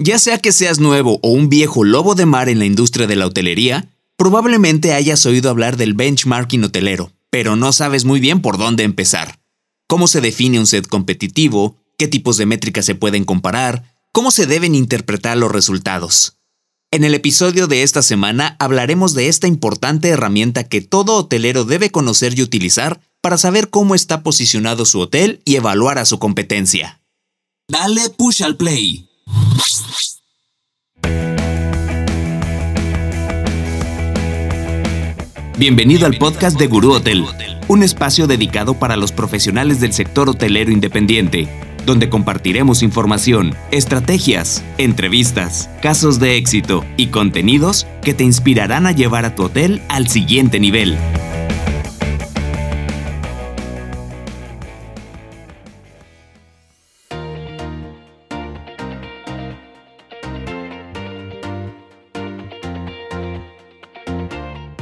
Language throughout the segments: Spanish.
Ya sea que seas nuevo o un viejo lobo de mar en la industria de la hotelería, probablemente hayas oído hablar del benchmarking hotelero, pero no sabes muy bien por dónde empezar. ¿Cómo se define un set competitivo? ¿Qué tipos de métricas se pueden comparar? ¿Cómo se deben interpretar los resultados? En el episodio de esta semana hablaremos de esta importante herramienta que todo hotelero debe conocer y utilizar para saber cómo está posicionado su hotel y evaluar a su competencia. Dale push al play. Bienvenido al podcast de Gurú Hotel, un espacio dedicado para los profesionales del sector hotelero independiente, donde compartiremos información, estrategias, entrevistas, casos de éxito y contenidos que te inspirarán a llevar a tu hotel al siguiente nivel.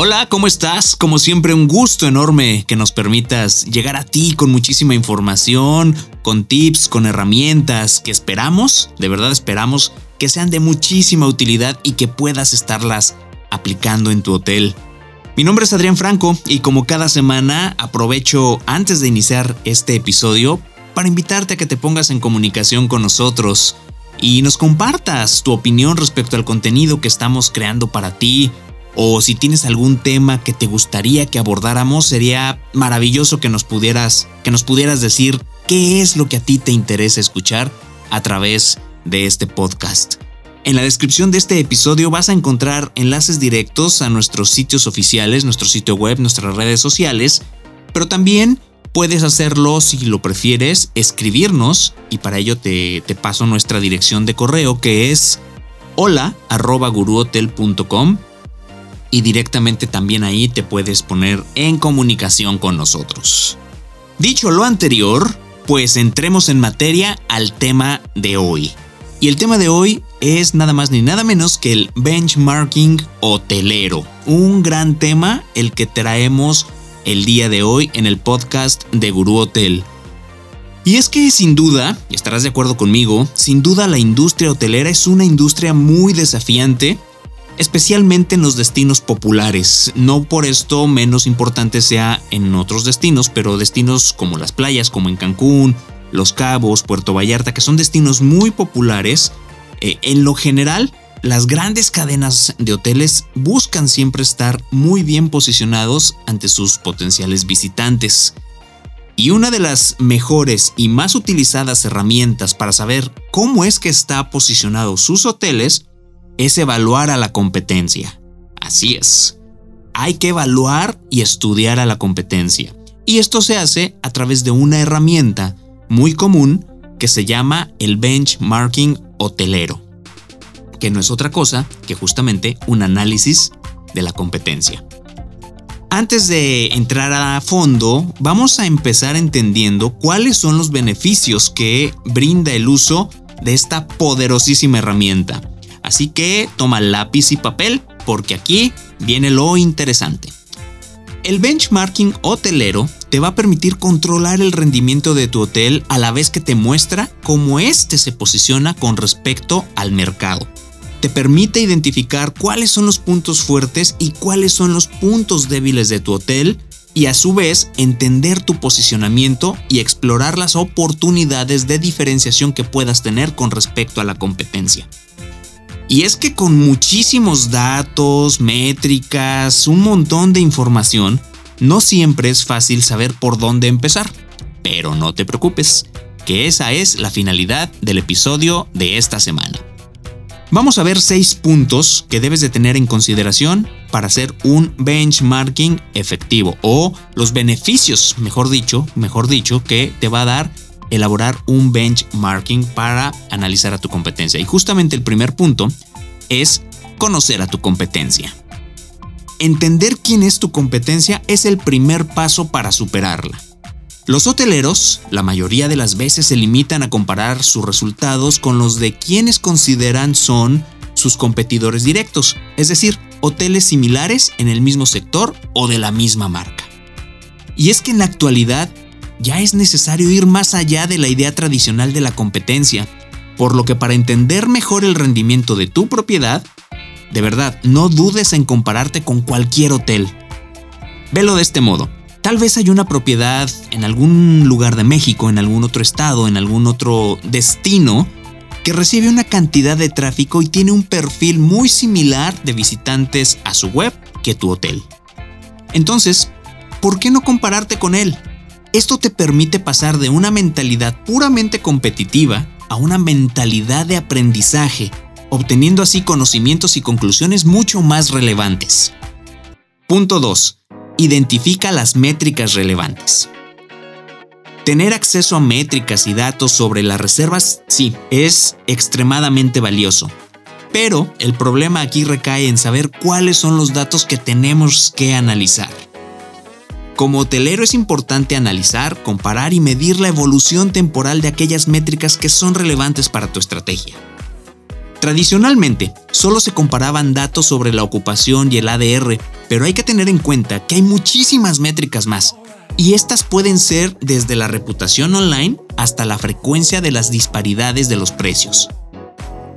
Hola, ¿cómo estás? Como siempre, un gusto enorme que nos permitas llegar a ti con muchísima información, con tips, con herramientas que esperamos, de verdad esperamos, que sean de muchísima utilidad y que puedas estarlas aplicando en tu hotel. Mi nombre es Adrián Franco y como cada semana aprovecho antes de iniciar este episodio para invitarte a que te pongas en comunicación con nosotros y nos compartas tu opinión respecto al contenido que estamos creando para ti, o si tienes algún tema que te gustaría que abordáramos, sería maravilloso que nos pudieras que nos pudieras decir qué es lo que a ti te interesa escuchar a través de este podcast. En la descripción de este episodio vas a encontrar enlaces directos a nuestros sitios oficiales, nuestro sitio web, nuestras redes sociales, pero también puedes hacerlo si lo prefieres, escribirnos y para ello te, paso nuestra dirección de correo que es hola y directamente también ahí te puedes poner en comunicación con nosotros. Dicho lo anterior, pues entremos en materia al tema de hoy. Y el tema de hoy es nada más ni nada menos que el benchmarking hotelero. Un gran tema el que traemos el día de hoy en el podcast de Guru Hotel. Y es que sin duda, y estarás de acuerdo conmigo, sin duda la industria hotelera es una industria muy desafiante especialmente en los destinos populares. No por esto menos importante sea en otros destinos, pero destinos como las playas, como en Cancún, Los Cabos, Puerto Vallarta, que son destinos muy populares, eh, en lo general las grandes cadenas de hoteles buscan siempre estar muy bien posicionados ante sus potenciales visitantes. Y una de las mejores y más utilizadas herramientas para saber cómo es que está posicionado sus hoteles es evaluar a la competencia. Así es. Hay que evaluar y estudiar a la competencia. Y esto se hace a través de una herramienta muy común que se llama el benchmarking hotelero, que no es otra cosa que justamente un análisis de la competencia. Antes de entrar a fondo, vamos a empezar entendiendo cuáles son los beneficios que brinda el uso de esta poderosísima herramienta. Así que toma lápiz y papel porque aquí viene lo interesante. El benchmarking hotelero te va a permitir controlar el rendimiento de tu hotel a la vez que te muestra cómo éste se posiciona con respecto al mercado. Te permite identificar cuáles son los puntos fuertes y cuáles son los puntos débiles de tu hotel y a su vez entender tu posicionamiento y explorar las oportunidades de diferenciación que puedas tener con respecto a la competencia. Y es que con muchísimos datos, métricas, un montón de información, no siempre es fácil saber por dónde empezar. Pero no te preocupes, que esa es la finalidad del episodio de esta semana. Vamos a ver seis puntos que debes de tener en consideración para hacer un benchmarking efectivo o los beneficios, mejor dicho, mejor dicho, que te va a dar elaborar un benchmarking para analizar a tu competencia. Y justamente el primer punto es conocer a tu competencia. Entender quién es tu competencia es el primer paso para superarla. Los hoteleros, la mayoría de las veces, se limitan a comparar sus resultados con los de quienes consideran son sus competidores directos, es decir, hoteles similares en el mismo sector o de la misma marca. Y es que en la actualidad ya es necesario ir más allá de la idea tradicional de la competencia Por lo que para entender mejor el rendimiento de tu propiedad, de verdad, no dudes en compararte con cualquier hotel. Velo de este modo. Tal vez hay una propiedad en algún lugar de México, en algún otro estado, en algún otro destino, que recibe una cantidad de tráfico y tiene un perfil muy similar de visitantes a su web que tu hotel. Entonces, ¿por qué no compararte con él? Esto te permite pasar de una mentalidad puramente competitiva a una mentalidad de aprendizaje, obteniendo así conocimientos y conclusiones mucho más relevantes. Punto 2 identifica las métricas relevantes. Tener acceso a métricas y datos sobre las reservas, sí, es extremadamente valioso. Pero el problema aquí recae en saber cuáles son los datos que tenemos que analizar. Como hotelero es importante analizar, comparar y medir la evolución temporal de aquellas métricas que son relevantes para tu estrategia. Tradicionalmente, solo se comparaban datos sobre la ocupación y el ADR, pero hay que tener en cuenta que hay muchísimas métricas más, y estas pueden ser desde la reputación online hasta la frecuencia de las disparidades de los precios.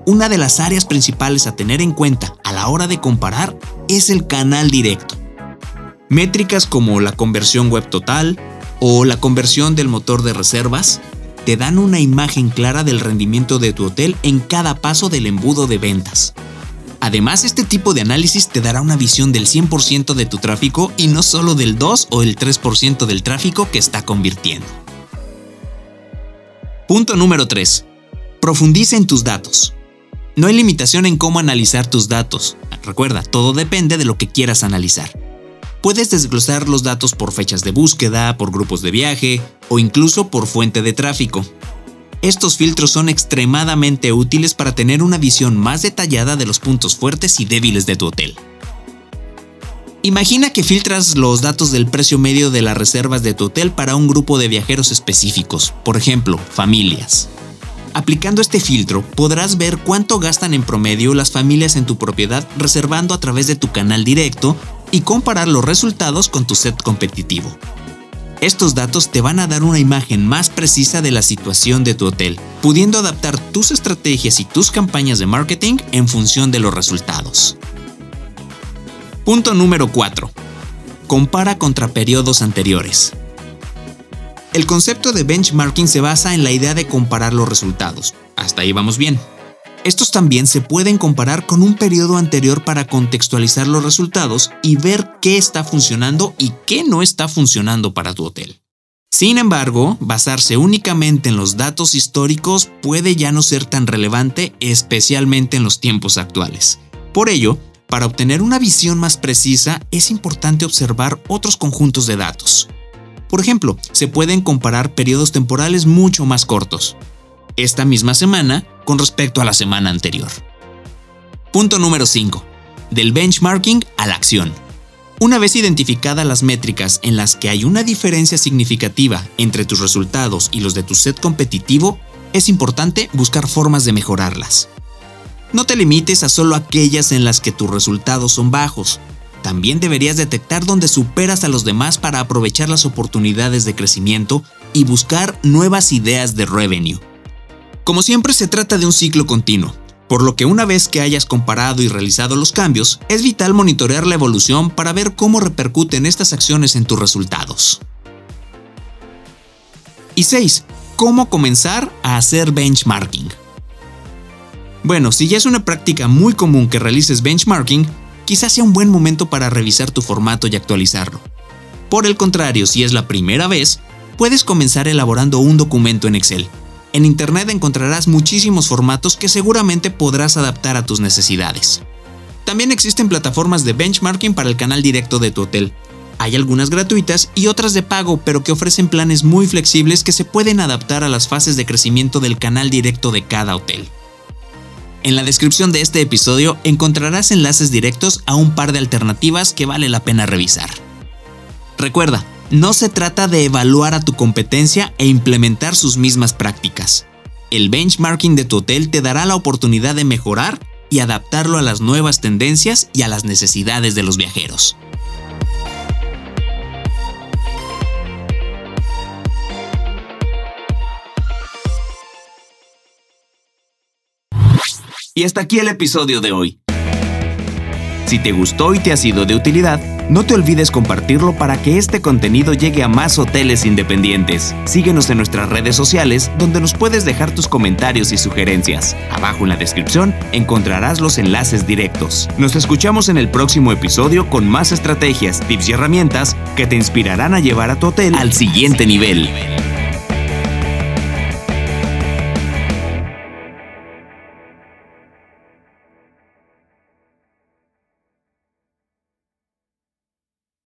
Una de las áreas principales a tener en cuenta a la hora de comparar es el canal directo. Métricas como la conversión web total o la conversión del motor de reservas te dan una imagen clara del rendimiento de tu hotel en cada paso del embudo de ventas. Además, este tipo de análisis te dará una visión del 100% de tu tráfico y no solo del 2 o el 3% del tráfico que está convirtiendo. Punto número 3. Profundiza en tus datos. No hay limitación en cómo analizar tus datos. Recuerda, todo depende de lo que quieras analizar. Puedes desglosar los datos por fechas de búsqueda, por grupos de viaje o incluso por fuente de tráfico. Estos filtros son extremadamente útiles para tener una visión más detallada de los puntos fuertes y débiles de tu hotel. Imagina que filtras los datos del precio medio de las reservas de tu hotel para un grupo de viajeros específicos, por ejemplo, familias. Aplicando este filtro, podrás ver cuánto gastan en promedio las familias en tu propiedad reservando a través de tu canal directo y comparar los resultados con tu set competitivo. Estos datos te van a dar una imagen más precisa de la situación de tu hotel, pudiendo adaptar tus estrategias y tus campañas de marketing en función de los resultados. Punto número 4. Compara contra periodos anteriores. El concepto de benchmarking se basa en la idea de comparar los resultados. Hasta ahí vamos bien. Estos también se pueden comparar con un periodo anterior para contextualizar los resultados y ver qué está funcionando y qué no está funcionando para tu hotel. Sin embargo, basarse únicamente en los datos históricos puede ya no ser tan relevante, especialmente en los tiempos actuales. Por ello, para obtener una visión más precisa es importante observar otros conjuntos de datos. Por ejemplo, se pueden comparar periodos temporales mucho más cortos, esta misma semana con respecto a la semana anterior. Punto número 5. Del benchmarking a la acción. Una vez identificadas las métricas en las que hay una diferencia significativa entre tus resultados y los de tu set competitivo, es importante buscar formas de mejorarlas. No te limites a solo aquellas en las que tus resultados son bajos. También deberías detectar dónde superas a los demás para aprovechar las oportunidades de crecimiento y buscar nuevas ideas de revenue. Como siempre se trata de un ciclo continuo, por lo que una vez que hayas comparado y realizado los cambios, es vital monitorear la evolución para ver cómo repercuten estas acciones en tus resultados. Y 6. ¿Cómo comenzar a hacer benchmarking? Bueno, si ya es una práctica muy común que realices benchmarking, quizás sea un buen momento para revisar tu formato y actualizarlo. Por el contrario, si es la primera vez, puedes comenzar elaborando un documento en Excel en Internet encontrarás muchísimos formatos que seguramente podrás adaptar a tus necesidades. También existen plataformas de benchmarking para el canal directo de tu hotel. Hay algunas gratuitas y otras de pago, pero que ofrecen planes muy flexibles que se pueden adaptar a las fases de crecimiento del canal directo de cada hotel. En la descripción de este episodio encontrarás enlaces directos a un par de alternativas que vale la pena revisar. Recuerda, no se trata de evaluar a tu competencia e implementar sus mismas prácticas. El benchmarking de tu hotel te dará la oportunidad de mejorar y adaptarlo a las nuevas tendencias y a las necesidades de los viajeros. Y hasta aquí el episodio de hoy. Si te gustó y te ha sido de utilidad, no te olvides compartirlo para que este contenido llegue a más hoteles independientes. Síguenos en nuestras redes sociales donde nos puedes dejar tus comentarios y sugerencias. Abajo en la descripción encontrarás los enlaces directos. Nos escuchamos en el próximo episodio con más estrategias, tips y herramientas que te inspirarán a llevar a tu hotel al siguiente nivel.